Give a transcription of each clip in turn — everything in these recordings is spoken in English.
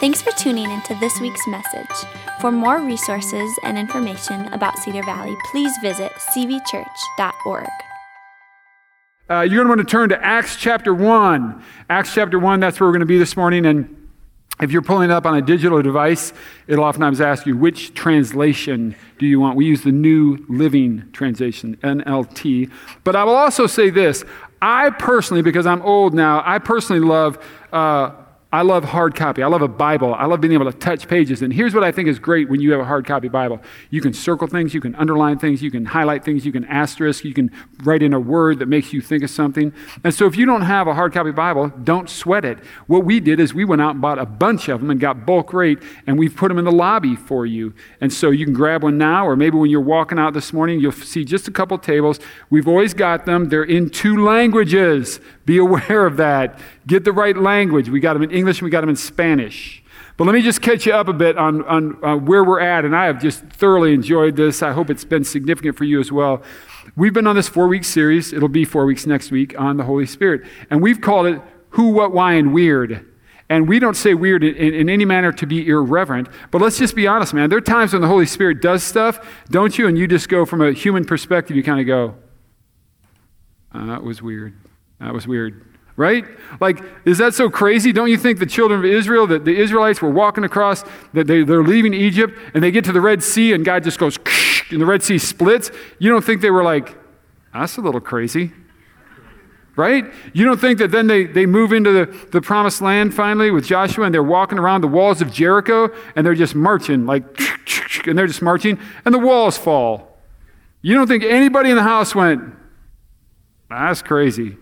Thanks for tuning into this week's message. For more resources and information about Cedar Valley, please visit cvchurch.org. Uh, you're going to want to turn to Acts chapter 1. Acts chapter 1, that's where we're going to be this morning. And if you're pulling it up on a digital device, it'll oftentimes ask you, which translation do you want? We use the New Living Translation, NLT. But I will also say this I personally, because I'm old now, I personally love. Uh, I love hard copy. I love a Bible. I love being able to touch pages. And here's what I think is great when you have a hard copy Bible you can circle things, you can underline things, you can highlight things, you can asterisk, you can write in a word that makes you think of something. And so if you don't have a hard copy Bible, don't sweat it. What we did is we went out and bought a bunch of them and got bulk rate, and we've put them in the lobby for you. And so you can grab one now, or maybe when you're walking out this morning, you'll see just a couple tables. We've always got them, they're in two languages. Be aware of that. Get the right language. We got them in English and we got them in Spanish. But let me just catch you up a bit on, on where we're at. And I have just thoroughly enjoyed this. I hope it's been significant for you as well. We've been on this four week series. It'll be four weeks next week on the Holy Spirit. And we've called it Who, What, Why, and Weird. And we don't say weird in, in, in, any manner to be irreverent, but let's just be honest, man. There are times when the Holy Spirit does stuff, don't you? And you just go from a human perspective, you kind of go, uh, that was weird. That was weird right? Like, is that so crazy? Don't you think the children of Israel, that the Israelites were walking across, that they, they're leaving Egypt, and they get to the Red Sea, and God just goes, and the Red Sea splits? You don't think they were like, that's a little crazy, right? You don't think that then they, they move into the, the promised land finally with Joshua, and they're walking around the walls of Jericho, and they're just marching, like, and they're just marching, and the walls fall. You don't think anybody in the house went, that's crazy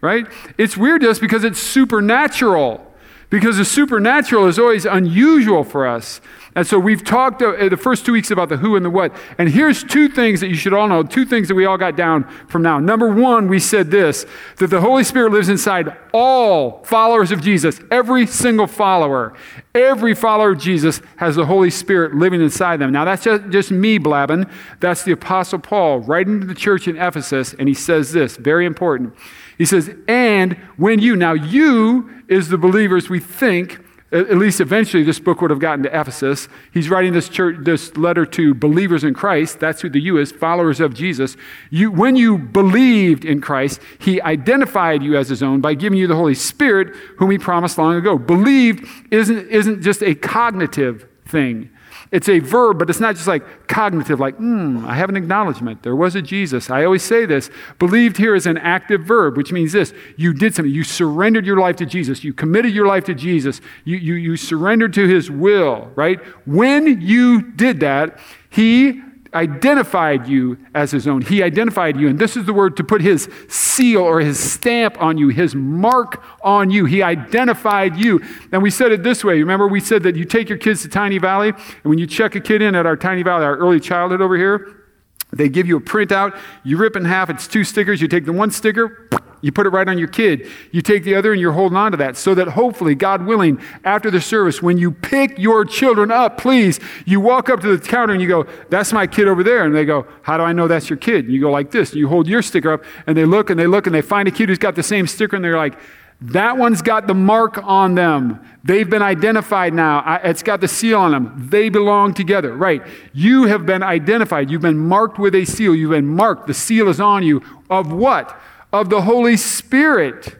right? It's weird to us because it's supernatural. Because the supernatural is always unusual for us. And so we've talked uh, the first two weeks about the who and the what. And here's two things that you should all know, two things that we all got down from now. Number one, we said this that the Holy Spirit lives inside all followers of Jesus, every single follower. Every follower of Jesus has the Holy Spirit living inside them. Now, that's just, just me blabbing. That's the Apostle Paul writing to the church in Ephesus, and he says this very important. He says, and when you, now you is the believers we think at least eventually this book would have gotten to Ephesus. He's writing this church, this letter to believers in Christ. That's who the you is, followers of Jesus. You, when you believed in Christ, he identified you as his own by giving you the Holy Spirit, whom he promised long ago. Believed isn't, isn't just a cognitive thing. It's a verb, but it's not just like cognitive, like, hmm, I have an acknowledgement. There was a Jesus. I always say this. Believed here is an active verb, which means this you did something. You surrendered your life to Jesus. You committed your life to Jesus. You, you, you surrendered to his will, right? When you did that, he identified you as his own. He identified you, and this is the word to put his seal or his stamp on you, his mark on you. He identified you. And we said it this way. Remember, we said that you take your kids to Tiny Valley, and when you check a kid in at our Tiny Valley, our early childhood over here, they give you a printout. You rip in half, it's two stickers. You take the one sticker, you put it right on your kid. You take the other and you're holding on to that so that hopefully, God willing, after the service, when you pick your children up, please, you walk up to the counter and you go, That's my kid over there. And they go, How do I know that's your kid? And you go like this. And you hold your sticker up and they look and they look and they find a kid who's got the same sticker and they're like, that one's got the mark on them. They've been identified now. It's got the seal on them. They belong together. Right. You have been identified. You've been marked with a seal. You've been marked. The seal is on you. Of what? Of the Holy Spirit.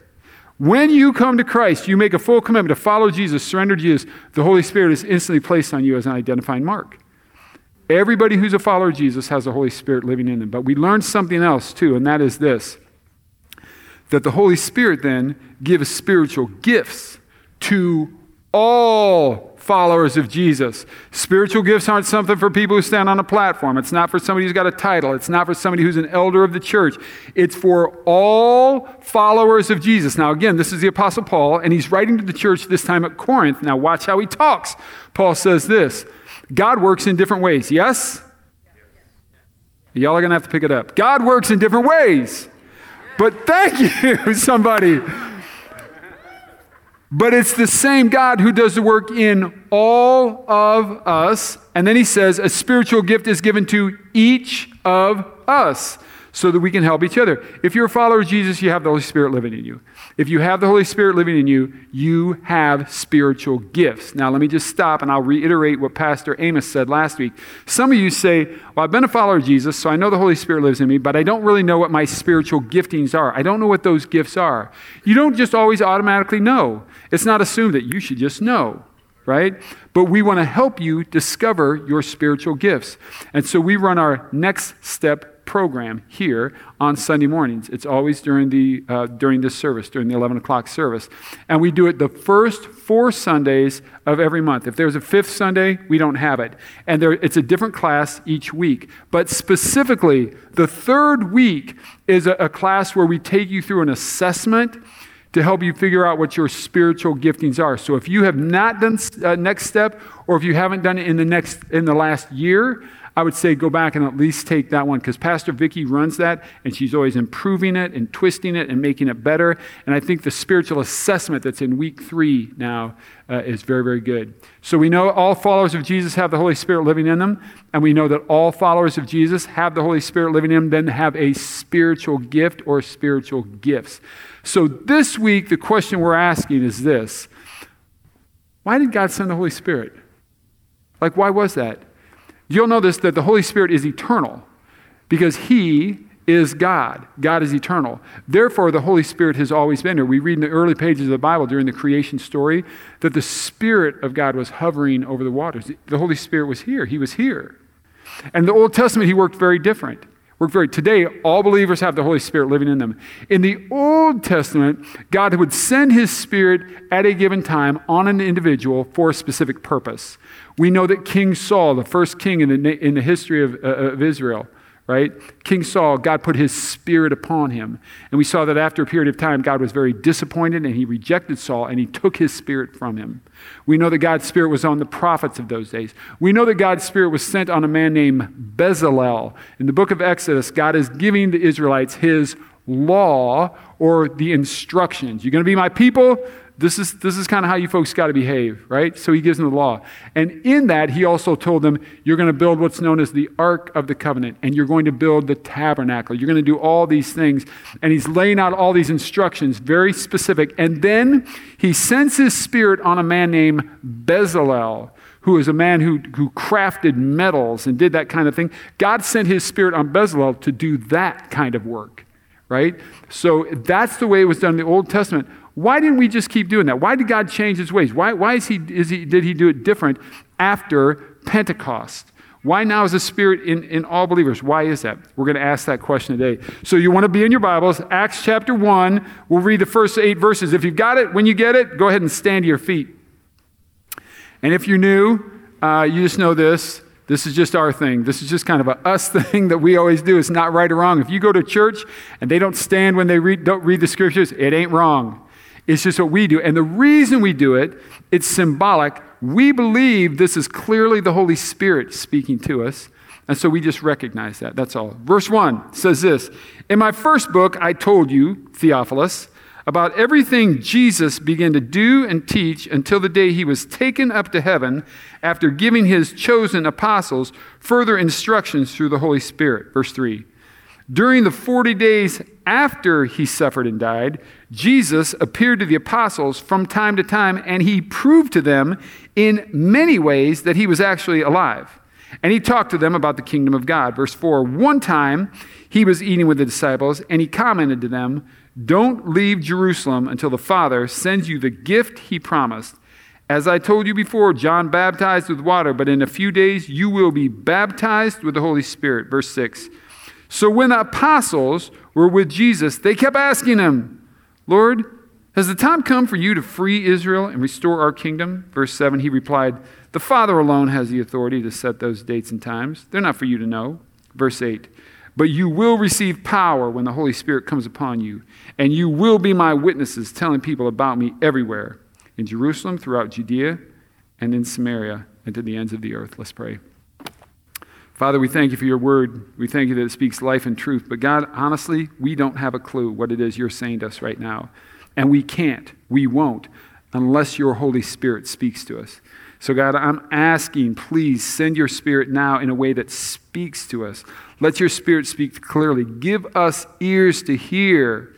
When you come to Christ, you make a full commitment to follow Jesus, surrender to Jesus, the Holy Spirit is instantly placed on you as an identifying mark. Everybody who's a follower of Jesus has the Holy Spirit living in them. But we learned something else too, and that is this that the Holy Spirit then gives spiritual gifts to all followers of Jesus. Spiritual gifts aren't something for people who stand on a platform. It's not for somebody who's got a title. It's not for somebody who's an elder of the church. It's for all followers of Jesus. Now, again, this is the Apostle Paul, and he's writing to the church this time at Corinth. Now, watch how he talks. Paul says this God works in different ways. Yes? Y'all are going to have to pick it up. God works in different ways. But thank you, somebody. But it's the same God who does the work in all of us. And then he says, a spiritual gift is given to each of us. so that we can help each other. If you're a follower of Jesus, you have the Holy Spirit living in you. If you have the Holy Spirit living in you, you have spiritual gifts. Now, let me just stop and I'll reiterate what Pastor Amos said last week. Some of you say, Well, I've been a follower of Jesus, so I know the Holy Spirit lives in me, but I don't really know what my spiritual giftings are. I don't know what those gifts are. You don't just always automatically know, it's not assumed that you should just know right? But we want to help you discover your spiritual gifts. And so we run our next step program here on Sunday mornings. It's always during, the, uh, during this service, during the 11 o'clock service. And we do it the first four Sundays of every month. If there's a fifth Sunday, we don't have it. And there, it's a different class each week. But specifically, the third week is a, a class where we take you through an assessment to help you figure out what your spiritual giftings are. So if you have not done uh, next step or if you haven't done it in the next in the last year, I would say go back and at least take that one because Pastor Vicky runs that and she's always improving it and twisting it and making it better. And I think the spiritual assessment that's in week three now uh, is very, very good. So we know all followers of Jesus have the Holy Spirit living in them, and we know that all followers of Jesus have the Holy Spirit living in them, then have a spiritual gift or spiritual gifts. So this week, the question we're asking is this Why did God send the Holy Spirit? Like, why was that? You'll notice that the Holy Spirit is eternal because He is God. God is eternal. Therefore, the Holy Spirit has always been here. We read in the early pages of the Bible during the creation story that the Spirit of God was hovering over the waters. The Holy Spirit was here. He was here. And the Old Testament, He worked very different. Worked very today, all believers have the Holy Spirit living in them. In the Old Testament, God would send His Spirit at a given time on an individual for a specific purpose. We know that King Saul, the first king in the, in the history of, uh, of Israel, right? King Saul, God put his spirit upon him. And we saw that after a period of time, God was very disappointed and he rejected Saul and he took his spirit from him. We know that God's spirit was on the prophets of those days. We know that God's spirit was sent on a man named Bezalel. In the book of Exodus, God is giving the Israelites his law or the instructions. You're going to be my people. This is, this is kind of how you folks got to behave, right? So he gives them the law. And in that, he also told them, you're going to build what's known as the Ark of the Covenant, and you're going to build the tabernacle. You're going to do all these things. And he's laying out all these instructions, very specific. And then he sends his spirit on a man named Bezalel, who was a man who, who crafted metals and did that kind of thing. God sent his spirit on Bezalel to do that kind of work, right? So that's the way it was done in the Old Testament. Why didn't we just keep doing that? Why did God change his ways? Why, why is he, is he, did he do it different after Pentecost? Why now is the Spirit in, in all believers? Why is that? We're going to ask that question today. So you want to be in your Bibles, Acts chapter 1. We'll read the first eight verses. If you've got it, when you get it, go ahead and stand to your feet. And if you're new, uh, you just know this. This is just our thing. This is just kind of a us thing that we always do. It's not right or wrong. If you go to church and they don't stand when they read, don't read the scriptures, it ain't wrong. It's just what we do. And the reason we do it, it's symbolic. We believe this is clearly the Holy Spirit speaking to us. And so we just recognize that. That's all. Verse 1 says this In my first book, I told you, Theophilus, about everything Jesus began to do and teach until the day he was taken up to heaven after giving his chosen apostles further instructions through the Holy Spirit. Verse 3. During the 40 days after he suffered and died, Jesus appeared to the apostles from time to time, and he proved to them in many ways that he was actually alive. And he talked to them about the kingdom of God. Verse 4 One time he was eating with the disciples, and he commented to them, Don't leave Jerusalem until the Father sends you the gift he promised. As I told you before, John baptized with water, but in a few days you will be baptized with the Holy Spirit. Verse 6 So when the apostles were with Jesus, they kept asking him, Lord, has the time come for you to free Israel and restore our kingdom? Verse 7, he replied, The Father alone has the authority to set those dates and times. They're not for you to know. Verse 8, But you will receive power when the Holy Spirit comes upon you, and you will be my witnesses, telling people about me everywhere in Jerusalem, throughout Judea, and in Samaria, and to the ends of the earth. Let's pray. Father, we thank you for your word. We thank you that it speaks life and truth. But God, honestly, we don't have a clue what it is you're saying to us right now. And we can't, we won't, unless your Holy Spirit speaks to us. So, God, I'm asking, please send your spirit now in a way that speaks to us. Let your spirit speak clearly. Give us ears to hear,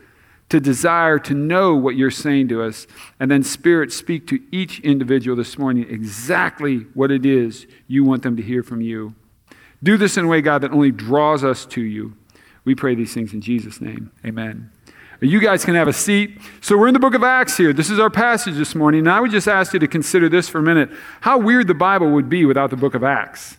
to desire, to know what you're saying to us. And then, Spirit, speak to each individual this morning exactly what it is you want them to hear from you. Do this in a way, God, that only draws us to you. We pray these things in Jesus' name. Amen. You guys can have a seat. So, we're in the book of Acts here. This is our passage this morning. And I would just ask you to consider this for a minute how weird the Bible would be without the book of Acts.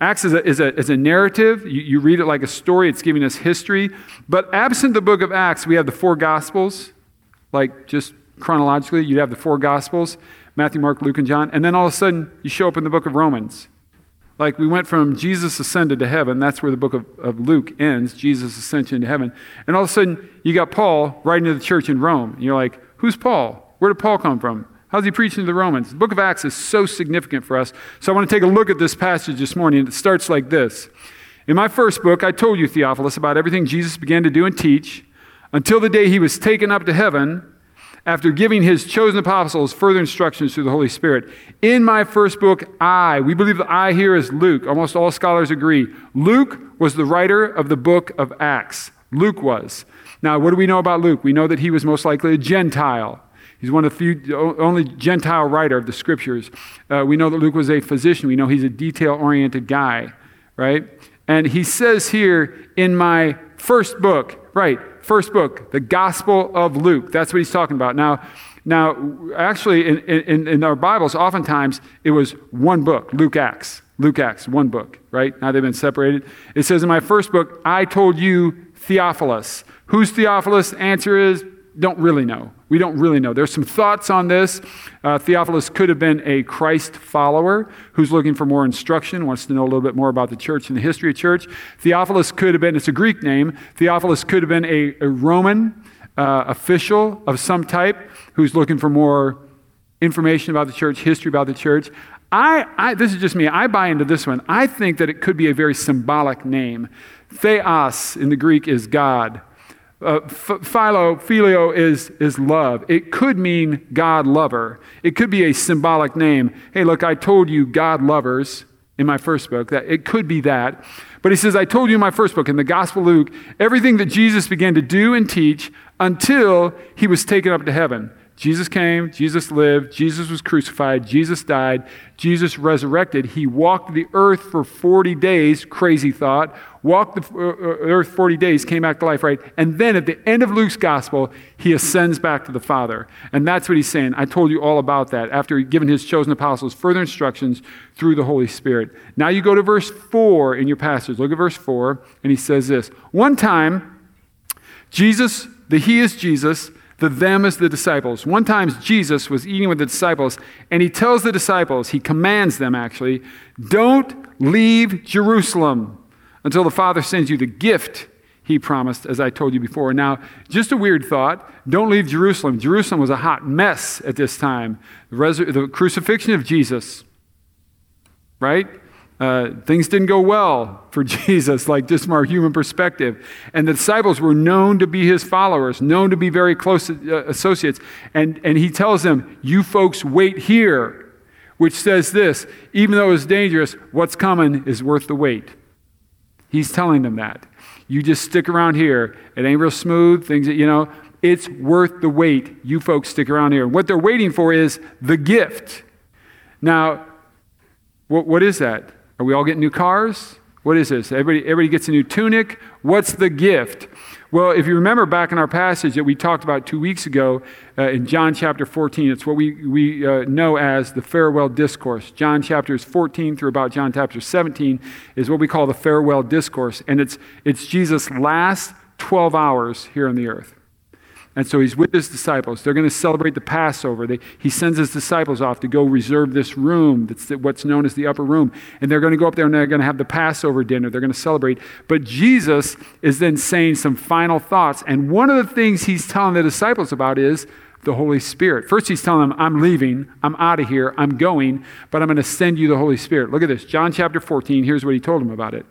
Acts is a, is a, is a narrative. You, you read it like a story, it's giving us history. But absent the book of Acts, we have the four Gospels, like just chronologically, you'd have the four Gospels Matthew, Mark, Luke, and John. And then all of a sudden, you show up in the book of Romans. Like we went from Jesus ascended to heaven, that's where the book of, of Luke ends, Jesus ascension to heaven. And all of a sudden, you got Paul writing to the church in Rome. And you're like, who's Paul? Where did Paul come from? How's he preaching to the Romans? The book of Acts is so significant for us. So I want to take a look at this passage this morning. It starts like this. In my first book, I told you, Theophilus, about everything Jesus began to do and teach until the day he was taken up to heaven after giving his chosen apostles further instructions through the Holy Spirit. In my first book, I, we believe the I here is Luke. Almost all scholars agree. Luke was the writer of the book of Acts. Luke was. Now, what do we know about Luke? We know that he was most likely a Gentile. He's one of the few, only Gentile writer of the scriptures. Uh, we know that Luke was a physician. We know he's a detail oriented guy, right? And he says here in my first book, right, first book, the Gospel of Luke. That's what he's talking about. Now, now actually, in, in, in our Bibles, oftentimes it was one book, Luke Acts. Luke Acts, one book, right? Now they've been separated. It says in my first book, I told you Theophilus. Who's Theophilus? Answer is don't really know. We don't really know. There's some thoughts on this. Uh, Theophilus could have been a Christ follower who's looking for more instruction, wants to know a little bit more about the church and the history of church. Theophilus could have been, it's a Greek name, Theophilus could have been a, a Roman uh, official of some type who's looking for more information about the church, history about the church. I, I, this is just me. I buy into this one. I think that it could be a very symbolic name. Theos in the Greek is God. Uh, philo, phileo is, is love. It could mean God lover. It could be a symbolic name. Hey, look, I told you God lovers in my first book. That it could be that. But he says, I told you in my first book, in the Gospel Luke, everything that Jesus began to do and teach until he was taken up to heaven. Jesus came, Jesus lived, Jesus was crucified, Jesus died, Jesus resurrected. He walked the earth for 40 days, crazy thought, walked the uh, uh, earth 40 days, came back to life, right? And then at the end of Luke's gospel, he ascends back to the Father. And that's what he's saying. I told you all about that after giving his chosen apostles further instructions through the Holy Spirit. Now you go to verse 4 in your passage. Look at verse 4, and he says this One time, Jesus, the He is Jesus, the them is the disciples. One time Jesus was eating with the disciples, and he tells the disciples, he commands them actually, don't leave Jerusalem until the Father sends you the gift he promised, as I told you before. Now, just a weird thought don't leave Jerusalem. Jerusalem was a hot mess at this time. The, resur- the crucifixion of Jesus, right? Uh, things didn't go well for Jesus, like just from our human perspective. And the disciples were known to be his followers, known to be very close uh, associates. And, and he tells them, You folks wait here, which says this even though it's dangerous, what's coming is worth the wait. He's telling them that. You just stick around here. It ain't real smooth, things that, you know, it's worth the wait. You folks stick around here. What they're waiting for is the gift. Now, what, what is that? Are we all getting new cars? What is this? Everybody, everybody gets a new tunic. What's the gift? Well, if you remember back in our passage that we talked about two weeks ago uh, in John chapter 14, it's what we, we uh, know as the farewell discourse. John chapters 14 through about John chapter 17 is what we call the farewell discourse. And it's, it's Jesus' last 12 hours here on the earth. And so he's with his disciples. They're going to celebrate the Passover. They, he sends his disciples off to go reserve this room that's what's known as the upper room. And they're going to go up there and they're going to have the Passover dinner. They're going to celebrate. But Jesus is then saying some final thoughts. And one of the things he's telling the disciples about is the Holy Spirit. First, he's telling them, I'm leaving, I'm out of here, I'm going, but I'm going to send you the Holy Spirit. Look at this. John chapter 14, here's what he told them about it.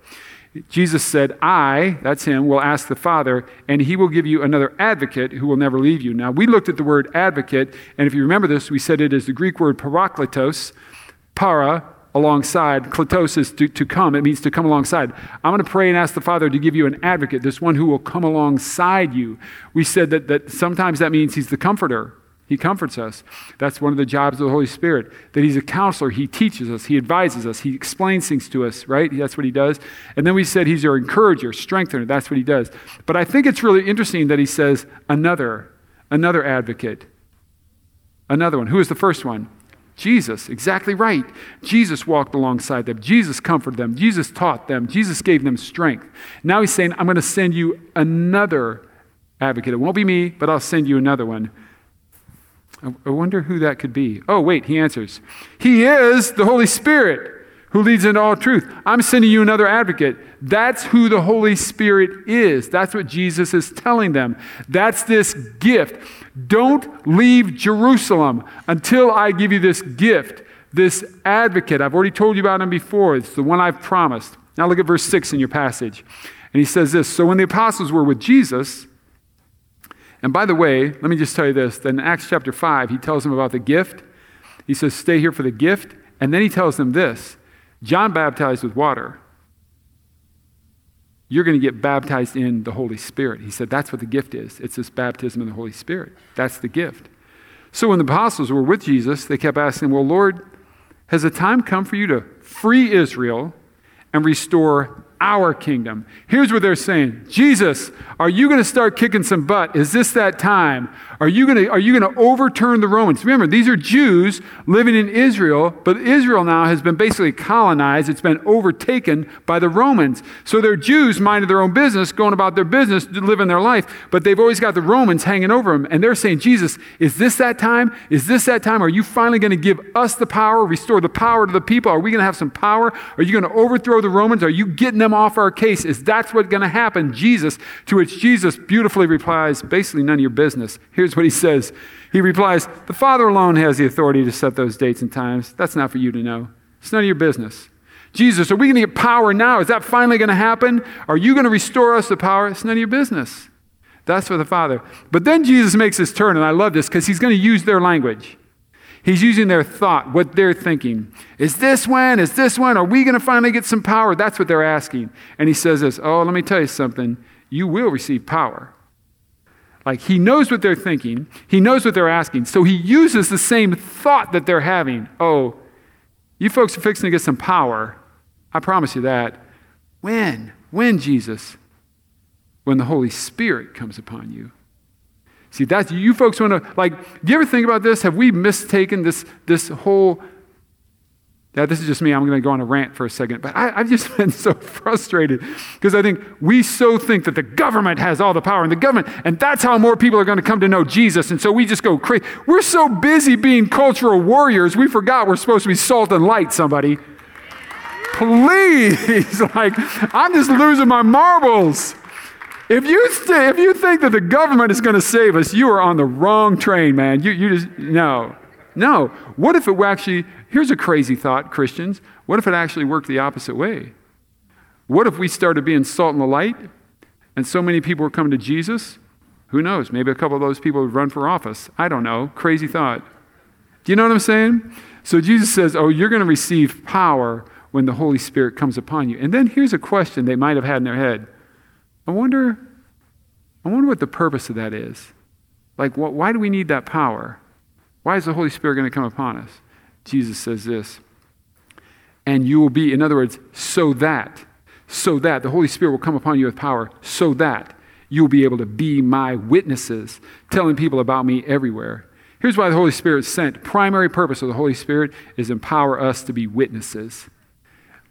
Jesus said, I, that's him, will ask the Father, and he will give you another advocate who will never leave you. Now, we looked at the word advocate, and if you remember this, we said it is the Greek word parakletos. Para, alongside. Kletos is to, to come. It means to come alongside. I'm going to pray and ask the Father to give you an advocate, this one who will come alongside you. We said that, that sometimes that means he's the comforter. He comforts us. That's one of the jobs of the Holy Spirit. That He's a counselor. He teaches us. He advises us. He explains things to us, right? That's what He does. And then we said He's our encourager, strengthener. That's what He does. But I think it's really interesting that He says another, another advocate. Another one. Who is the first one? Jesus, exactly right. Jesus walked alongside them. Jesus comforted them. Jesus taught them. Jesus gave them strength. Now he's saying, I'm going to send you another advocate. It won't be me, but I'll send you another one. I wonder who that could be. Oh, wait, he answers. He is the Holy Spirit who leads into all truth. I'm sending you another advocate. That's who the Holy Spirit is. That's what Jesus is telling them. That's this gift. Don't leave Jerusalem until I give you this gift, this advocate. I've already told you about him before. It's the one I've promised. Now look at verse 6 in your passage. And he says this So when the apostles were with Jesus, and by the way, let me just tell you this. Then in Acts chapter 5, he tells them about the gift. He says, Stay here for the gift. And then he tells them this John baptized with water. You're going to get baptized in the Holy Spirit. He said, That's what the gift is. It's this baptism in the Holy Spirit. That's the gift. So when the apostles were with Jesus, they kept asking, Well, Lord, has the time come for you to free Israel and restore our kingdom. Here's what they're saying Jesus, are you going to start kicking some butt? Is this that time? Are you going to, overturn the Romans? Remember, these are Jews living in Israel, but Israel now has been basically colonized. It's been overtaken by the Romans. So they're Jews minding their own business, going about their business, living their life, but they've always got the Romans hanging over them. And they're saying, Jesus, is this that time? Is this that time? Are you finally going to give us the power, restore the power to the people? Are we going to have some power? Are you going to overthrow the Romans? Are you getting them off our case? Is that's what's going to happen? Jesus, to which Jesus beautifully replies, basically none of your business. Here's what he says. He replies, The Father alone has the authority to set those dates and times. That's not for you to know. It's none of your business. Jesus, are we going to get power now? Is that finally going to happen? Are you going to restore us the power? It's none of your business. That's for the Father. But then Jesus makes his turn, and I love this because he's going to use their language. He's using their thought, what they're thinking. Is this when? Is this when? Are we going to finally get some power? That's what they're asking. And he says this Oh, let me tell you something. You will receive power. Like he knows what they're thinking, he knows what they're asking. So he uses the same thought that they're having. Oh, you folks are fixing to get some power. I promise you that. When? When, Jesus? When the Holy Spirit comes upon you. See, that's you folks want to like. Do you ever think about this? Have we mistaken this this whole? Yeah, this is just me. I'm going to go on a rant for a second, but I, have just been so frustrated because I think we so think that the government has all the power and the government, and that's how more people are going to come to know Jesus. And so we just go crazy. We're so busy being cultural warriors, we forgot we're supposed to be salt and light. Somebody, please, like I'm just losing my marbles. If you, st- if you think that the government is going to save us, you are on the wrong train, man. You, you just, no. No. What if it actually, here's a crazy thought, Christians. What if it actually worked the opposite way? What if we started being salt and the light and so many people were coming to Jesus? Who knows? Maybe a couple of those people would run for office. I don't know. Crazy thought. Do you know what I'm saying? So Jesus says, Oh, you're going to receive power when the Holy Spirit comes upon you. And then here's a question they might have had in their head I wonder, I wonder what the purpose of that is. Like, what, why do we need that power? Why is the Holy Spirit going to come upon us? Jesus says this. And you will be, in other words, so that, so that the Holy Spirit will come upon you with power, so that you'll be able to be my witnesses, telling people about me everywhere. Here's why the Holy Spirit is sent. Primary purpose of the Holy Spirit is empower us to be witnesses.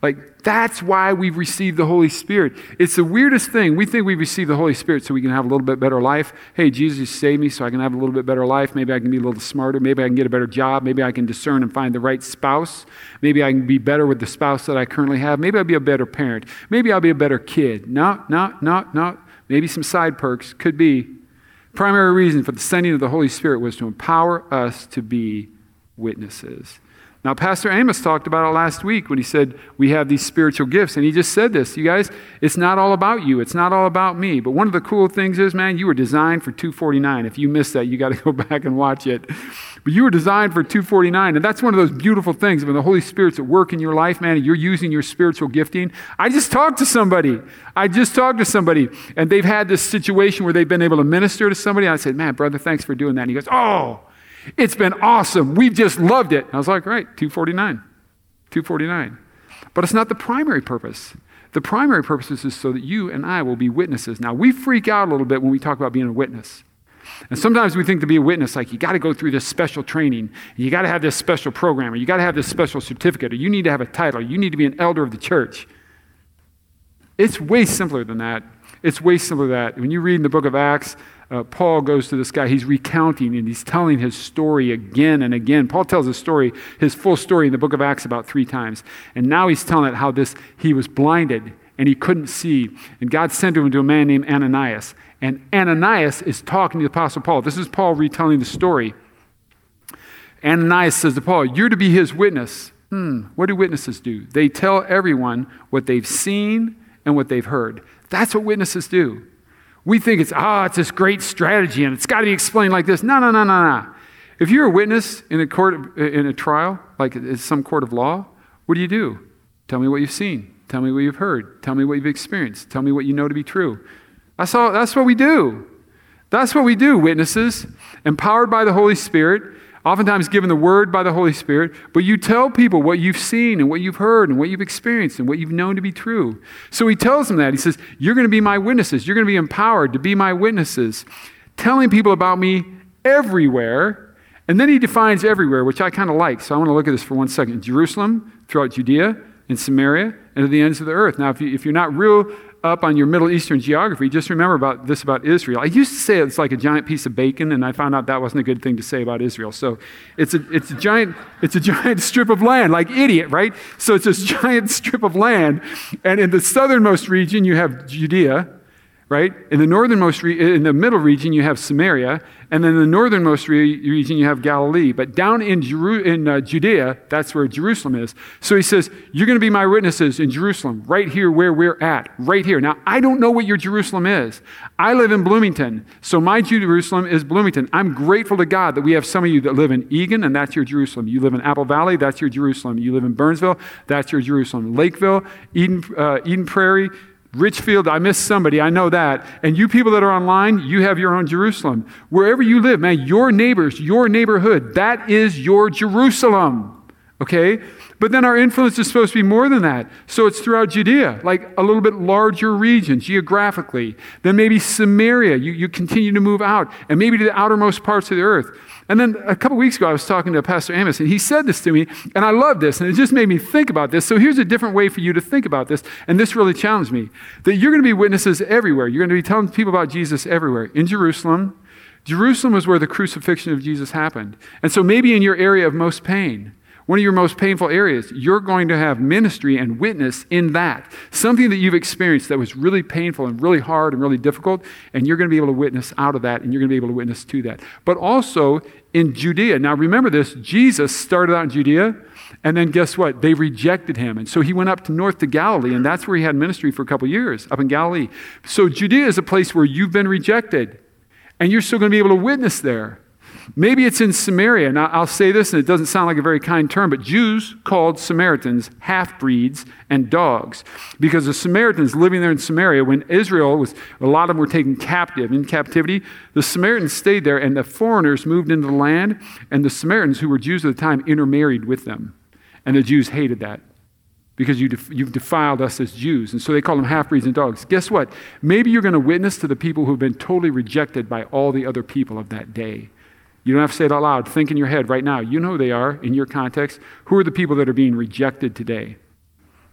Like, that's why we've received the Holy Spirit. It's the weirdest thing. We think we receive the Holy Spirit so we can have a little bit better life. Hey, Jesus, saved me so I can have a little bit better life. Maybe I can be a little smarter. Maybe I can get a better job. Maybe I can discern and find the right spouse. Maybe I can be better with the spouse that I currently have. Maybe I'll be a better parent. Maybe I'll be a better kid. No, no, no, no. Maybe some side perks. Could be. Primary reason for the sending of the Holy Spirit was to empower us to be witnesses. Now, Pastor Amos talked about it last week when he said we have these spiritual gifts. And he just said this, you guys, it's not all about you. It's not all about me. But one of the cool things is, man, you were designed for 249. If you missed that, you got to go back and watch it. But you were designed for 249. And that's one of those beautiful things when the Holy Spirit's at work in your life, man, and you're using your spiritual gifting. I just talked to somebody. I just talked to somebody, and they've had this situation where they've been able to minister to somebody. I said, man, brother, thanks for doing that. And he goes, oh, it's been awesome. We've just loved it. I was like, right, 249. 249. But it's not the primary purpose. The primary purpose is so that you and I will be witnesses. Now, we freak out a little bit when we talk about being a witness. And sometimes we think to be a witness, like you got to go through this special training, you got to have this special program, or you got to have this special certificate, or you need to have a title, you need to be an elder of the church. It's way simpler than that. It's way simpler than that. When you read in the book of Acts, uh, Paul goes to this guy. He's recounting and he's telling his story again and again. Paul tells his story, his full story in the book of Acts about three times. And now he's telling it how this he was blinded and he couldn't see. And God sent him to a man named Ananias. And Ananias is talking to the Apostle Paul. This is Paul retelling the story. Ananias says to Paul, You're to be his witness. Hmm, what do witnesses do? They tell everyone what they've seen and what they've heard. That's what witnesses do. We think it's, ah, oh, it's this great strategy and it's got to be explained like this. No, no, no, no, no. If you're a witness in a court, in a trial, like it's some court of law, what do you do? Tell me what you've seen. Tell me what you've heard. Tell me what you've experienced. Tell me what you know to be true. That's, all, that's what we do. That's what we do, witnesses, empowered by the Holy Spirit oftentimes given the word by the Holy Spirit, but you tell people what you've seen and what you've heard and what you've experienced and what you've known to be true. So he tells them that. He says, You're going to be my witnesses. You're going to be empowered to be my witnesses, telling people about me everywhere. And then he defines everywhere, which I kind of like. So I want to look at this for one second. Jerusalem, throughout Judea, and Samaria, and to the ends of the earth. Now, if, you, if you're not real up on your Middle Eastern geography, just remember about this about Israel. I used to say it's like a giant piece of bacon, and I found out that wasn't a good thing to say about Israel. So it's a, it's a giant it's a giant strip of land, like idiot, right? So it's this giant strip of land, and in the southernmost region you have Judea, right? In the northernmost, re- in the middle region, you have Samaria, and then in the northernmost re- region, you have Galilee. But down in, Jeru- in uh, Judea, that's where Jerusalem is. So he says, You're going to be my witnesses in Jerusalem, right here where we're at, right here. Now, I don't know what your Jerusalem is. I live in Bloomington, so my Jerusalem is Bloomington. I'm grateful to God that we have some of you that live in Eagan, and that's your Jerusalem. You live in Apple Valley, that's your Jerusalem. You live in Burnsville, that's your Jerusalem. Lakeville, Eden, uh, Eden Prairie, Richfield, I missed somebody, I know that. And you people that are online, you have your own Jerusalem. Wherever you live, man, your neighbors, your neighborhood, that is your Jerusalem. Okay? But then our influence is supposed to be more than that. So it's throughout Judea, like a little bit larger region geographically. Then maybe Samaria, you, you continue to move out, and maybe to the outermost parts of the earth. And then a couple weeks ago, I was talking to Pastor Amos, and he said this to me, and I love this, and it just made me think about this. So here's a different way for you to think about this, and this really challenged me that you're going to be witnesses everywhere. You're going to be telling people about Jesus everywhere. In Jerusalem, Jerusalem was where the crucifixion of Jesus happened. And so maybe in your area of most pain, one of your most painful areas, you're going to have ministry and witness in that. Something that you've experienced that was really painful and really hard and really difficult, and you're going to be able to witness out of that, and you're going to be able to witness to that. But also in Judea. Now remember this Jesus started out in Judea, and then guess what? They rejected him. And so he went up to north to Galilee, and that's where he had ministry for a couple years, up in Galilee. So Judea is a place where you've been rejected, and you're still going to be able to witness there. Maybe it's in Samaria. Now, I'll say this, and it doesn't sound like a very kind term, but Jews called Samaritans half breeds and dogs because the Samaritans living there in Samaria, when Israel was, a lot of them were taken captive, in captivity, the Samaritans stayed there, and the foreigners moved into the land, and the Samaritans, who were Jews at the time, intermarried with them. And the Jews hated that because you def- you've defiled us as Jews. And so they call them half breeds and dogs. Guess what? Maybe you're going to witness to the people who've been totally rejected by all the other people of that day. You don't have to say it out loud. Think in your head right now. You know who they are in your context. Who are the people that are being rejected today?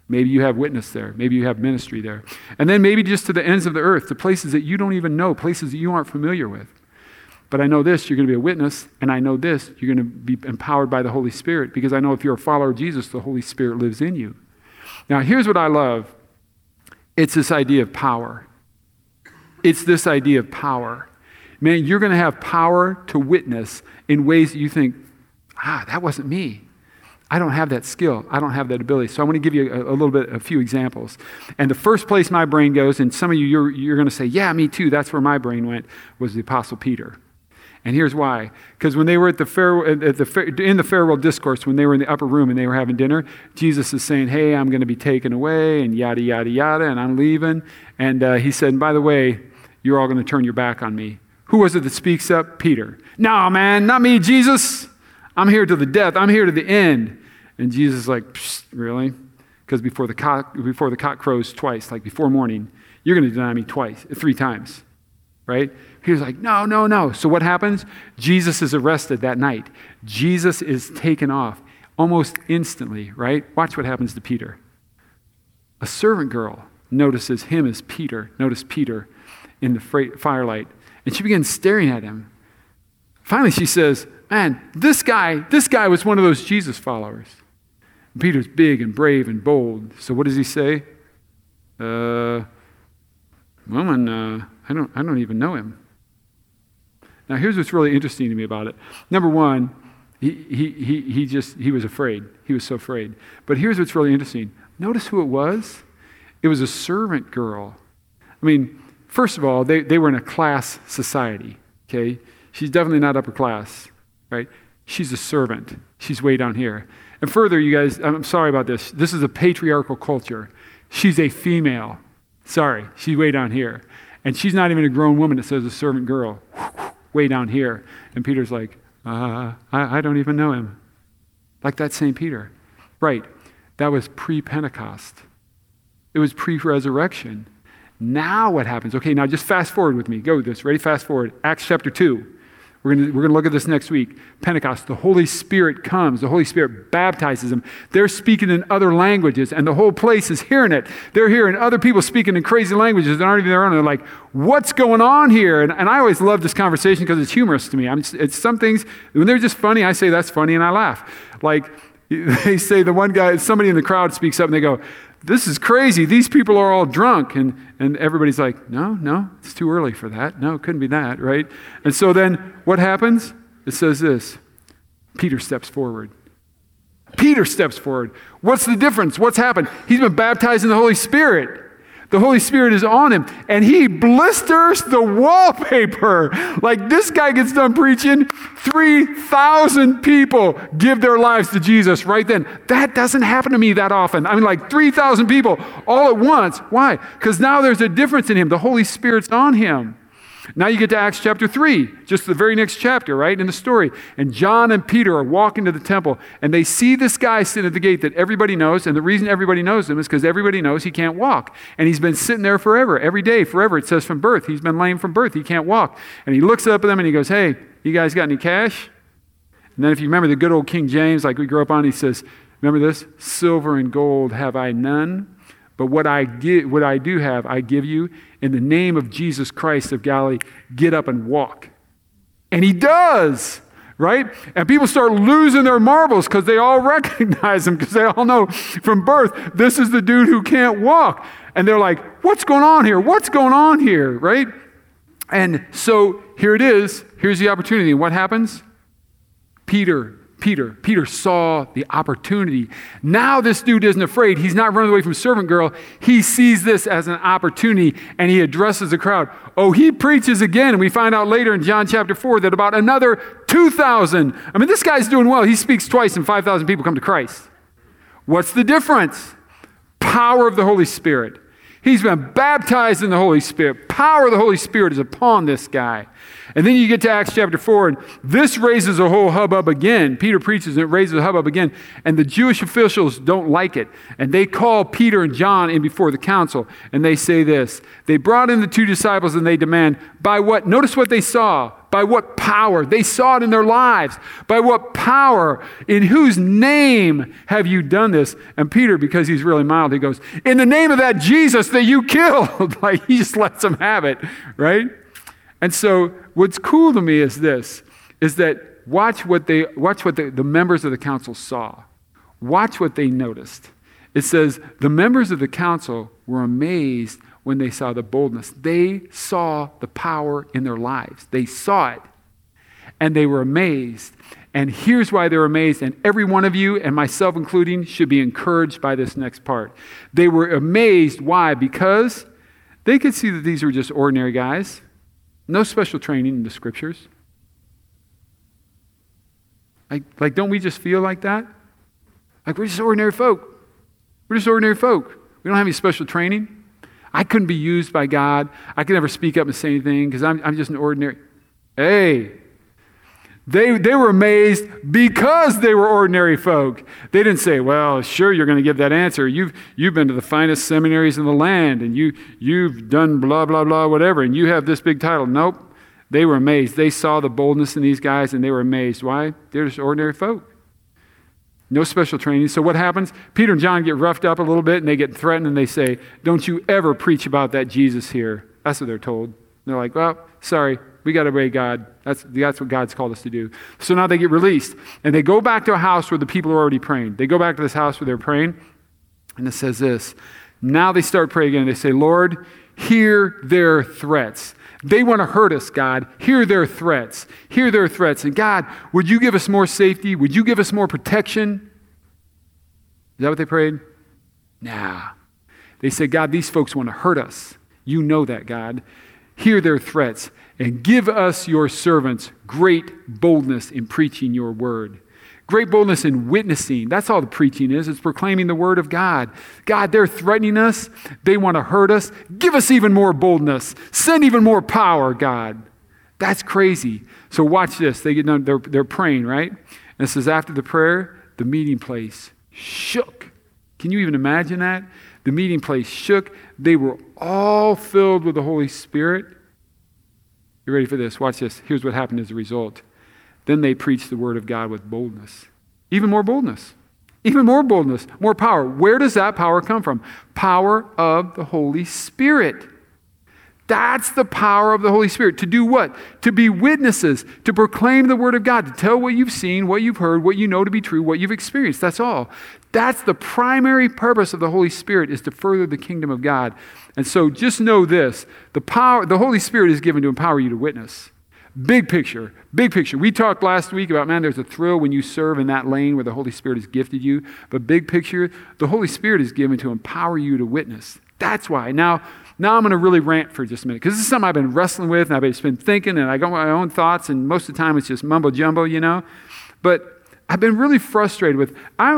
Maybe you have witness there. Maybe you have ministry there. And then maybe just to the ends of the earth, to places that you don't even know, places that you aren't familiar with. But I know this, you're going to be a witness, and I know this, you're going to be empowered by the Holy Spirit because I know if you're a follower of Jesus, the Holy Spirit lives in you. Now, here's what I love it's this idea of power. It's this idea of power man, you're going to have power to witness in ways that you think, ah, that wasn't me. I don't have that skill. I don't have that ability. So I want to give you a, a, little bit, a few examples. And the first place my brain goes, and some of you, you're, you're going to say, yeah, me too. That's where my brain went, was the Apostle Peter. And here's why. Because when they were at the, fair, at the in the farewell discourse, when they were in the upper room and they were having dinner, Jesus is saying, hey, I'm going to be taken away, and yada, yada, yada, and I'm leaving. And uh, he said, by the way, you're all going to turn your back on me. Who was it that speaks up? Peter. No, man, not me, Jesus. I'm here to the death. I'm here to the end. And Jesus is like, really? Because before the cock before the cock crows twice, like before morning, you're going to deny me twice, three times, right? He was like, no, no, no. So what happens? Jesus is arrested that night. Jesus is taken off almost instantly, right? Watch what happens to Peter. A servant girl notices him as Peter. Notice Peter in the firelight. And she begins staring at him. Finally, she says, Man, this guy, this guy was one of those Jesus followers. Peter's big and brave and bold. So what does he say? Uh, woman, uh, I, don't, I don't even know him. Now, here's what's really interesting to me about it. Number one, he, he, he, he just, he was afraid. He was so afraid. But here's what's really interesting. Notice who it was? It was a servant girl. I mean, first of all, they, they were in a class society, okay? She's definitely not upper class, right? She's a servant. She's way down here. And further, you guys, I'm sorry about this. This is a patriarchal culture. She's a female. Sorry, she's way down here. And she's not even a grown woman. It says a servant girl, way down here. And Peter's like, uh, I, I don't even know him. Like that St. Peter. Right. That was pre Pentecost, it was pre resurrection. Now what happens? Okay, now just fast forward with me. Go with this. Ready? Fast forward. Acts chapter 2. We're going we're to look at this next week. Pentecost, the Holy Spirit comes. The Holy Spirit baptizes them. They're speaking in other languages, and the whole place is hearing it. They're hearing other people speaking in crazy languages that aren't even their own. They're like, what's going on here? And, and I always love this conversation because it's humorous to me. I'm it's some things, when they're just funny, I say that's funny, and I laugh. Like, they say the one guy, somebody in the crowd speaks up, and they go, this is crazy. These people are all drunk. And, and everybody's like, no, no, it's too early for that. No, it couldn't be that, right? And so then what happens? It says this Peter steps forward. Peter steps forward. What's the difference? What's happened? He's been baptized in the Holy Spirit. The Holy Spirit is on him, and he blisters the wallpaper. Like this guy gets done preaching, 3,000 people give their lives to Jesus right then. That doesn't happen to me that often. I mean, like 3,000 people all at once. Why? Because now there's a difference in him. The Holy Spirit's on him. Now you get to Acts chapter 3, just the very next chapter, right, in the story. And John and Peter are walking to the temple, and they see this guy sitting at the gate that everybody knows. And the reason everybody knows him is because everybody knows he can't walk. And he's been sitting there forever, every day, forever. It says from birth. He's been lame from birth. He can't walk. And he looks up at them and he goes, Hey, you guys got any cash? And then if you remember the good old King James, like we grew up on, he says, Remember this? Silver and gold have I none but what I, give, what I do have, I give you in the name of Jesus Christ of Galilee, get up and walk. And he does, right? And people start losing their marbles because they all recognize him because they all know from birth, this is the dude who can't walk. And they're like, what's going on here? What's going on here, right? And so here it is. Here's the opportunity. What happens? Peter Peter. Peter saw the opportunity. Now this dude isn't afraid. He's not running away from servant girl. He sees this as an opportunity and he addresses the crowd. Oh, he preaches again. And we find out later in John chapter 4 that about another 2,000. I mean, this guy's doing well. He speaks twice and 5,000 people come to Christ. What's the difference? Power of the Holy Spirit. He's been baptized in the Holy Spirit. Power of the Holy Spirit is upon this guy. And then you get to Acts chapter 4, and this raises a whole hubbub again. Peter preaches, and it raises a hubbub again. And the Jewish officials don't like it. And they call Peter and John in before the council, and they say this They brought in the two disciples, and they demand, By what? Notice what they saw. By what power? They saw it in their lives. By what power? In whose name have you done this? And Peter, because he's really mild, he goes, In the name of that Jesus that you killed. like he just lets them have it, right? And so what's cool to me is this, is that watch what, they, watch what the, the members of the council saw. Watch what they noticed. It says, the members of the council were amazed when they saw the boldness. They saw the power in their lives. They saw it. And they were amazed. And here's why they're amazed. And every one of you, and myself including, should be encouraged by this next part. They were amazed. Why? Because they could see that these were just ordinary guys, no special training in the scriptures. Like, like, don't we just feel like that? Like, we're just ordinary folk. We're just ordinary folk. We don't have any special training. I couldn't be used by God. I could never speak up and say anything because I'm, I'm just an ordinary. Hey, they, they were amazed because they were ordinary folk. They didn't say, Well, sure, you're going to give that answer. You've, you've been to the finest seminaries in the land and you, you've done blah, blah, blah, whatever, and you have this big title. Nope. They were amazed. They saw the boldness in these guys and they were amazed. Why? They're just ordinary folk. No special training. So what happens? Peter and John get roughed up a little bit and they get threatened and they say, Don't you ever preach about that Jesus here. That's what they're told. They're like, Well, sorry, we got to obey God. That's, that's what God's called us to do. So now they get released and they go back to a house where the people are already praying. They go back to this house where they're praying and it says this. Now they start praying again. They say, Lord, hear their threats. They want to hurt us, God. Hear their threats. Hear their threats. And God, would you give us more safety? Would you give us more protection? Is that what they prayed? Nah. They said, God, these folks want to hurt us. You know that, God. Hear their threats and give us, your servants, great boldness in preaching your word. Great boldness in witnessing. That's all the preaching is. It's proclaiming the word of God. God, they're threatening us. They want to hurt us. Give us even more boldness. Send even more power, God. That's crazy. So watch this. They get done, they're, they're praying, right? And it says after the prayer, the meeting place shook. Can you even imagine that? The meeting place shook. They were all filled with the Holy Spirit. You ready for this? Watch this. Here's what happened as a result. Then they preach the word of God with boldness. Even more boldness. Even more boldness, more power. Where does that power come from? Power of the Holy Spirit. That's the power of the Holy Spirit. To do what? To be witnesses, to proclaim the Word of God, to tell what you've seen, what you've heard, what you know to be true, what you've experienced. That's all. That's the primary purpose of the Holy Spirit is to further the kingdom of God. And so just know this the power, the Holy Spirit is given to empower you to witness. Big picture, big picture. We talked last week about, man, there's a thrill when you serve in that lane where the Holy Spirit has gifted you. But big picture, the Holy Spirit is given to empower you to witness. That's why. Now, now I'm going to really rant for just a minute because this is something I've been wrestling with and I've been thinking and I got my own thoughts and most of the time it's just mumbo jumbo, you know. But I've been really frustrated with, I,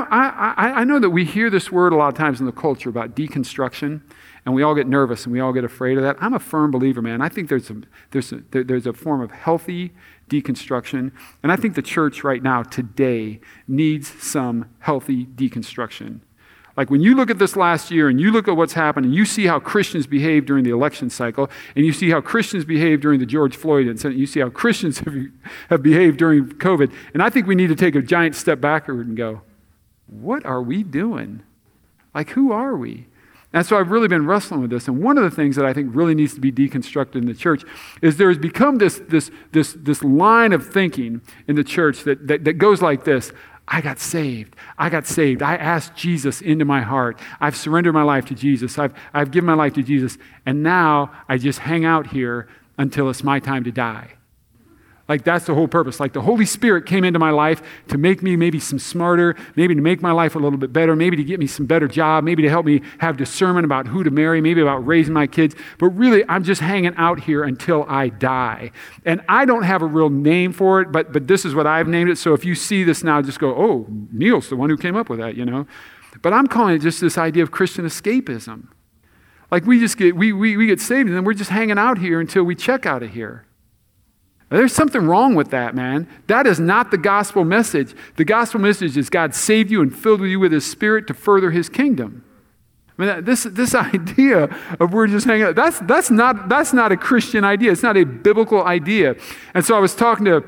I, I know that we hear this word a lot of times in the culture about deconstruction and we all get nervous and we all get afraid of that. I'm a firm believer, man. I think there's a, there's a, there's a form of healthy deconstruction. And I think the church right now, today, needs some healthy deconstruction. Like when you look at this last year and you look at what's happened and you see how Christians behaved during the election cycle and you see how Christians behaved during the George Floyd incident, you see how Christians have, have behaved during COVID. And I think we need to take a giant step backward and go, what are we doing? Like, who are we? And so I've really been wrestling with this. And one of the things that I think really needs to be deconstructed in the church is there has become this, this, this, this line of thinking in the church that, that, that goes like this I got saved. I got saved. I asked Jesus into my heart. I've surrendered my life to Jesus. I've, I've given my life to Jesus. And now I just hang out here until it's my time to die. Like that's the whole purpose. Like the Holy Spirit came into my life to make me maybe some smarter, maybe to make my life a little bit better, maybe to get me some better job, maybe to help me have discernment about who to marry, maybe about raising my kids. But really, I'm just hanging out here until I die. And I don't have a real name for it, but but this is what I've named it. So if you see this now, just go, oh, Neil's the one who came up with that, you know. But I'm calling it just this idea of Christian escapism. Like we just get we we, we get saved and then we're just hanging out here until we check out of here. There's something wrong with that, man. That is not the gospel message. The gospel message is God saved you and filled you with His Spirit to further His kingdom. I mean, this, this idea of we're just hanging out, that's, that's, not, that's not a Christian idea. It's not a biblical idea. And so I was talking to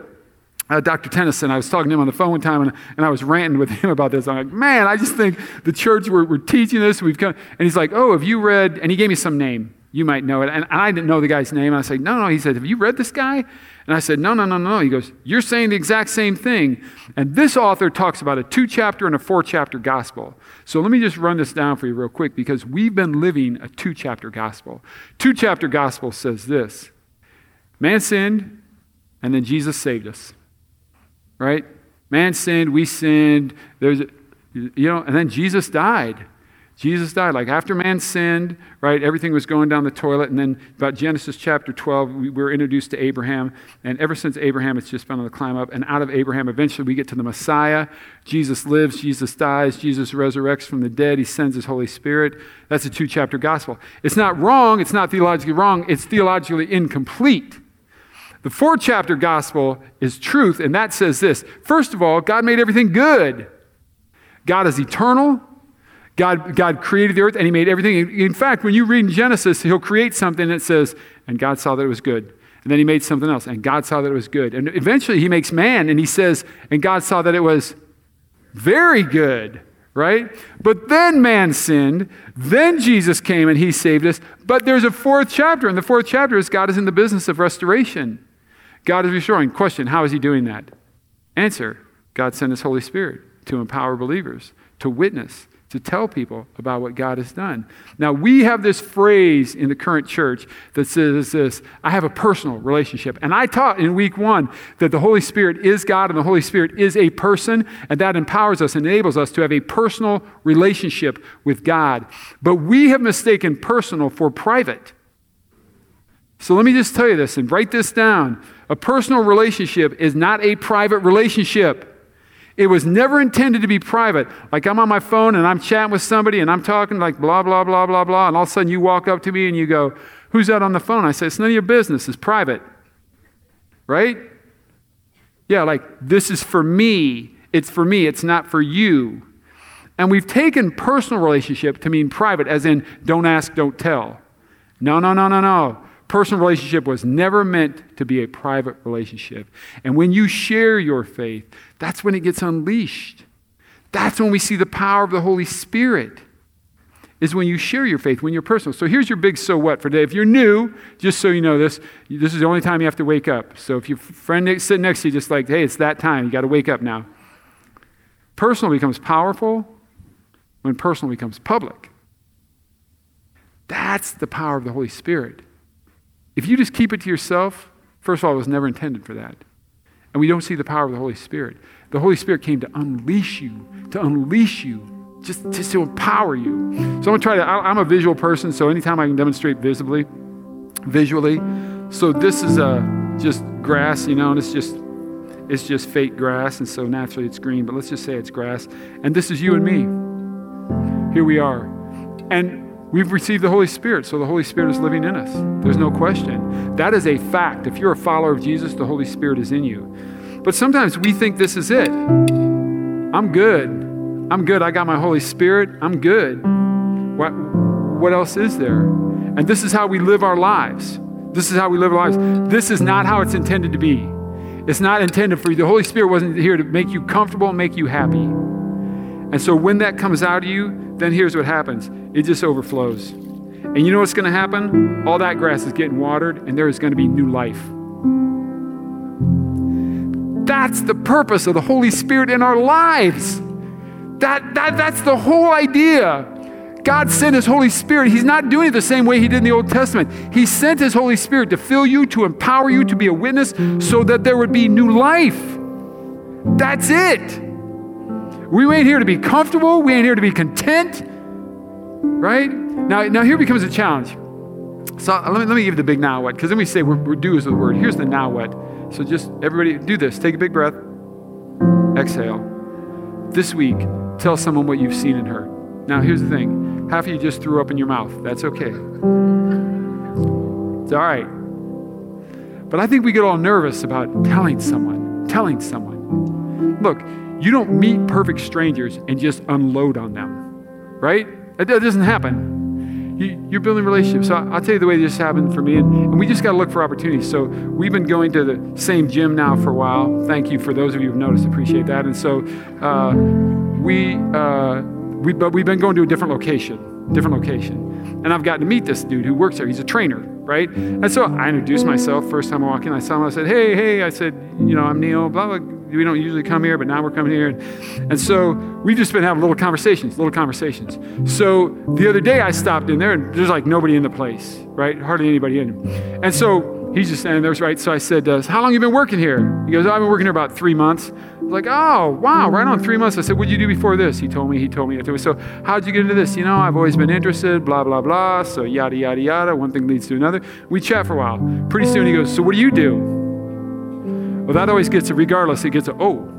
uh, Dr. Tennyson, I was talking to him on the phone one time, and, and I was ranting with him about this. I'm like, man, I just think the church, we're, we're teaching this. We've come, and he's like, oh, have you read, and he gave me some name. You might know it. And, I didn't know the guy's name. I said, no, no. He said, have you read this guy? And I said, No, No, no, no, no. He goes, You're saying the exact same thing. And this author talks about a two chapter and a four chapter gospel. So let me just run this down for you real quick because we've been living a two chapter gospel. Two chapter gospel says this Man sinned, and then Jesus saved us. Right? Man sinned, we sinned. There's, you know, and then Jesus died. Jesus died. Like after man sinned, right, everything was going down the toilet. And then about Genesis chapter 12, we were introduced to Abraham. And ever since Abraham, it's just been on the climb up. And out of Abraham, eventually we get to the Messiah. Jesus lives, Jesus dies, Jesus resurrects from the dead, he sends his Holy Spirit. That's a two chapter gospel. It's not wrong, it's not theologically wrong, it's theologically incomplete. The four chapter gospel is truth, and that says this First of all, God made everything good. God is eternal. God, God created the earth and he made everything. In fact, when you read in Genesis, he'll create something that says, and God saw that it was good. And then he made something else, and God saw that it was good. And eventually he makes man, and he says, and God saw that it was very good, right? But then man sinned. Then Jesus came and he saved us. But there's a fourth chapter, and the fourth chapter is God is in the business of restoration. God is restoring. Question How is he doing that? Answer God sent his Holy Spirit to empower believers, to witness, to tell people about what God has done. Now, we have this phrase in the current church that says this I have a personal relationship. And I taught in week one that the Holy Spirit is God and the Holy Spirit is a person, and that empowers us, and enables us to have a personal relationship with God. But we have mistaken personal for private. So let me just tell you this and write this down. A personal relationship is not a private relationship. It was never intended to be private. Like I'm on my phone and I'm chatting with somebody and I'm talking like blah, blah, blah, blah, blah. And all of a sudden you walk up to me and you go, Who's that on the phone? I say, It's none of your business. It's private. Right? Yeah, like this is for me. It's for me. It's not for you. And we've taken personal relationship to mean private, as in don't ask, don't tell. No, no, no, no, no personal relationship was never meant to be a private relationship. And when you share your faith, that's when it gets unleashed. That's when we see the power of the Holy Spirit. Is when you share your faith, when you're personal. So here's your big so what for today. If you're new, just so you know this, this is the only time you have to wake up. So if your friend sitting next to you, just like, hey, it's that time, you got to wake up now. Personal becomes powerful when personal becomes public. That's the power of the Holy Spirit. If you just keep it to yourself, first of all, it was never intended for that. And we don't see the power of the Holy Spirit. The Holy Spirit came to unleash you, to unleash you, just, just to empower you. So I'm to try to, I'm a visual person, so anytime I can demonstrate visibly, visually. So this is a, uh, just grass, you know, and it's just, it's just fake grass, and so naturally it's green, but let's just say it's grass. And this is you and me. Here we are. And We've received the Holy Spirit, so the Holy Spirit is living in us. There's no question. That is a fact. If you're a follower of Jesus, the Holy Spirit is in you. But sometimes we think this is it. I'm good. I'm good. I got my Holy Spirit. I'm good. What, what else is there? And this is how we live our lives. This is how we live our lives. This is not how it's intended to be. It's not intended for you. The Holy Spirit wasn't here to make you comfortable and make you happy. And so when that comes out of you, then here's what happens it just overflows. And you know what's going to happen? All that grass is getting watered, and there is going to be new life. That's the purpose of the Holy Spirit in our lives. That, that, that's the whole idea. God sent His Holy Spirit. He's not doing it the same way He did in the Old Testament. He sent His Holy Spirit to fill you, to empower you, to be a witness, so that there would be new life. That's it. We ain't here to be comfortable. We ain't here to be content. Right? Now, now here becomes a challenge. So uh, let me, let me give the big now what, because then we say we're, we're due is the word. Here's the now what. So just everybody do this. Take a big breath. Exhale. This week, tell someone what you've seen and heard. Now, here's the thing half of you just threw up in your mouth. That's okay. It's all right. But I think we get all nervous about telling someone, telling someone. Look, you don't meet perfect strangers and just unload on them, right? That, doesn't happen. You, are building relationships. So I'll tell you the way this happened for me, and, and we just got to look for opportunities. So we've been going to the same gym now for a while. Thank you for those of you who've noticed. Appreciate that. And so uh, we, uh, we, but we've been going to a different location, different location. And I've gotten to meet this dude who works there. He's a trainer, right? And so I introduced myself first time I walked in. I saw him. I said, "Hey, hey." I said, "You know, I'm Neil." Blah blah we don't usually come here, but now we're coming here. And, and so we've just been having little conversations, little conversations. So the other day I stopped in there and there's like nobody in the place, right? Hardly anybody in. And so he's just standing there, right? So I said, uh, How long you been working here? He goes, oh, I've been working here about three months. I was like, oh, wow, right on three months. I said, what'd you do before this? He told me, he told me, he told me. So how'd you get into this? You know, I've always been interested, blah, blah, blah. So yada, yada, yada. One thing leads to another. We chat for a while. Pretty soon he goes, so what do you do? Well, that always gets a, regardless, it gets a, oh.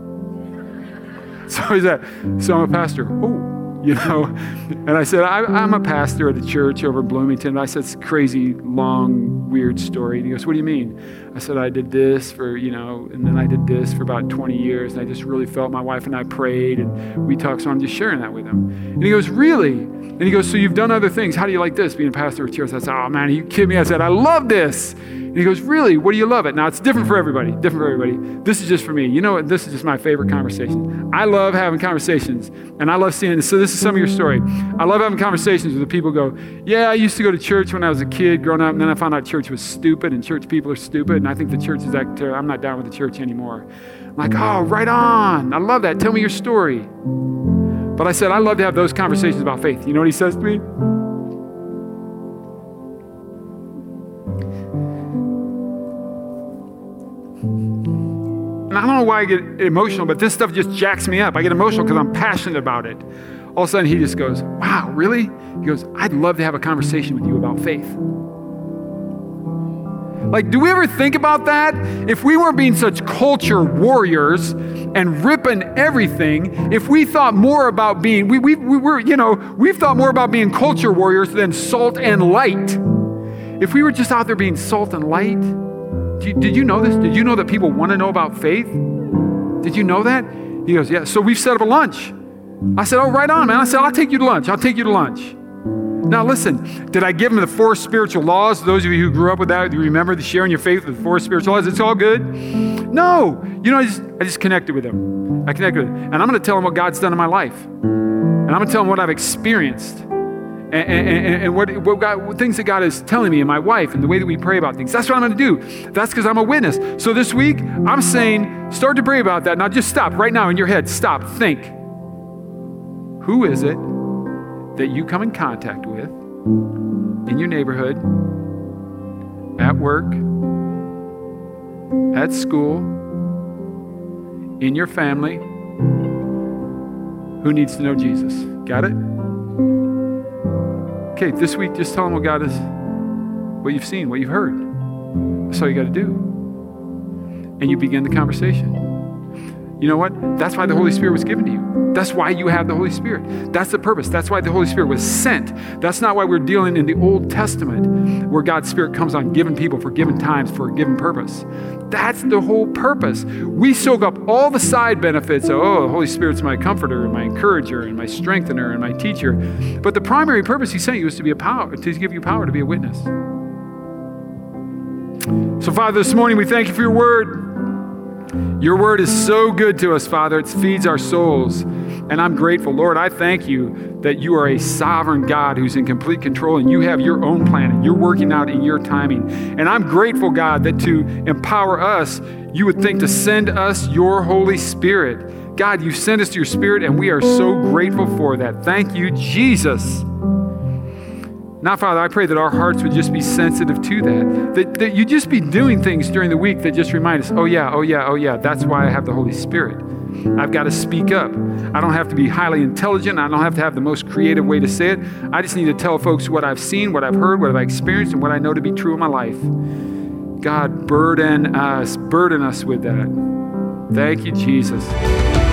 So he's that, so I'm a pastor. Oh you know. And I said, I, am a pastor at a church over in Bloomington. And I said, it's a crazy, long, weird story. And he goes, What do you mean? I said, I did this for, you know, and then I did this for about 20 years. And I just really felt my wife and I prayed and we talked. So I'm just sharing that with him. And he goes, Really? And he goes, So you've done other things. How do you like this, being a pastor at church? I said, Oh, man, are you kidding me? I said, I love this. And he goes, Really? What do you love it? Now, it's different for everybody. Different for everybody. This is just for me. You know what? This is just my favorite conversation. I love having conversations, and I love seeing. So, this is some of your story. I love having conversations where the people go, Yeah, I used to go to church when I was a kid growing up, and then I found out church was stupid, and church people are stupid, and I think the church is that, uh, I'm not down with the church anymore. I'm like, Oh, right on. I love that. Tell me your story. But I said, I love to have those conversations about faith. You know what he says to me? And I don't know why I get emotional, but this stuff just jacks me up. I get emotional because I'm passionate about it. All of a sudden, he just goes, Wow, really? He goes, I'd love to have a conversation with you about faith. Like, do we ever think about that? If we weren't being such culture warriors and ripping everything, if we thought more about being, we, we, we were, you know, we've thought more about being culture warriors than salt and light. If we were just out there being salt and light, did you know this? Did you know that people want to know about faith? Did you know that? He goes, Yeah. So we've set up a lunch. I said, Oh, right on, man. I said, I'll take you to lunch. I'll take you to lunch. Now, listen, did I give him the four spiritual laws? Those of you who grew up with that, you remember the sharing your faith with the four spiritual laws? It's all good? No. You know, I just, I just connected with him. I connected with him. And I'm going to tell him what God's done in my life. And I'm going to tell him what I've experienced and, and, and what, what, God, things that God is telling me and my wife and the way that we pray about things. That's what I'm going to do. That's because I'm a witness. So this week, I'm saying, start to pray about that. Now just stop right now in your head. Stop. Think. Who is it that you come in contact with in your neighborhood, at work, at school, in your family, who needs to know Jesus? Got it? Okay, this week, just tell them what oh, God is, what you've seen, what you've heard. That's all you got to do. And you begin the conversation. You know what? That's why the Holy Spirit was given to you. That's why you have the Holy Spirit. That's the purpose. That's why the Holy Spirit was sent. That's not why we're dealing in the Old Testament where God's Spirit comes on given people for given times for a given purpose. That's the whole purpose. We soak up all the side benefits of, oh, the Holy Spirit's my comforter and my encourager and my strengthener and my teacher. But the primary purpose He sent you is to be a power, to give you power to be a witness. So, Father, this morning we thank you for your word. Your word is so good to us, Father. It feeds our souls. And I'm grateful. Lord, I thank you that you are a sovereign God who's in complete control and you have your own plan and you're working out in your timing. And I'm grateful, God, that to empower us, you would think to send us your Holy Spirit. God, you sent us your Spirit and we are so grateful for that. Thank you, Jesus. Now, Father, I pray that our hearts would just be sensitive to that. That, that you just be doing things during the week that just remind us, oh, yeah, oh, yeah, oh, yeah, that's why I have the Holy Spirit. I've got to speak up. I don't have to be highly intelligent. I don't have to have the most creative way to say it. I just need to tell folks what I've seen, what I've heard, what I've experienced, and what I know to be true in my life. God, burden us, burden us with that. Thank you, Jesus.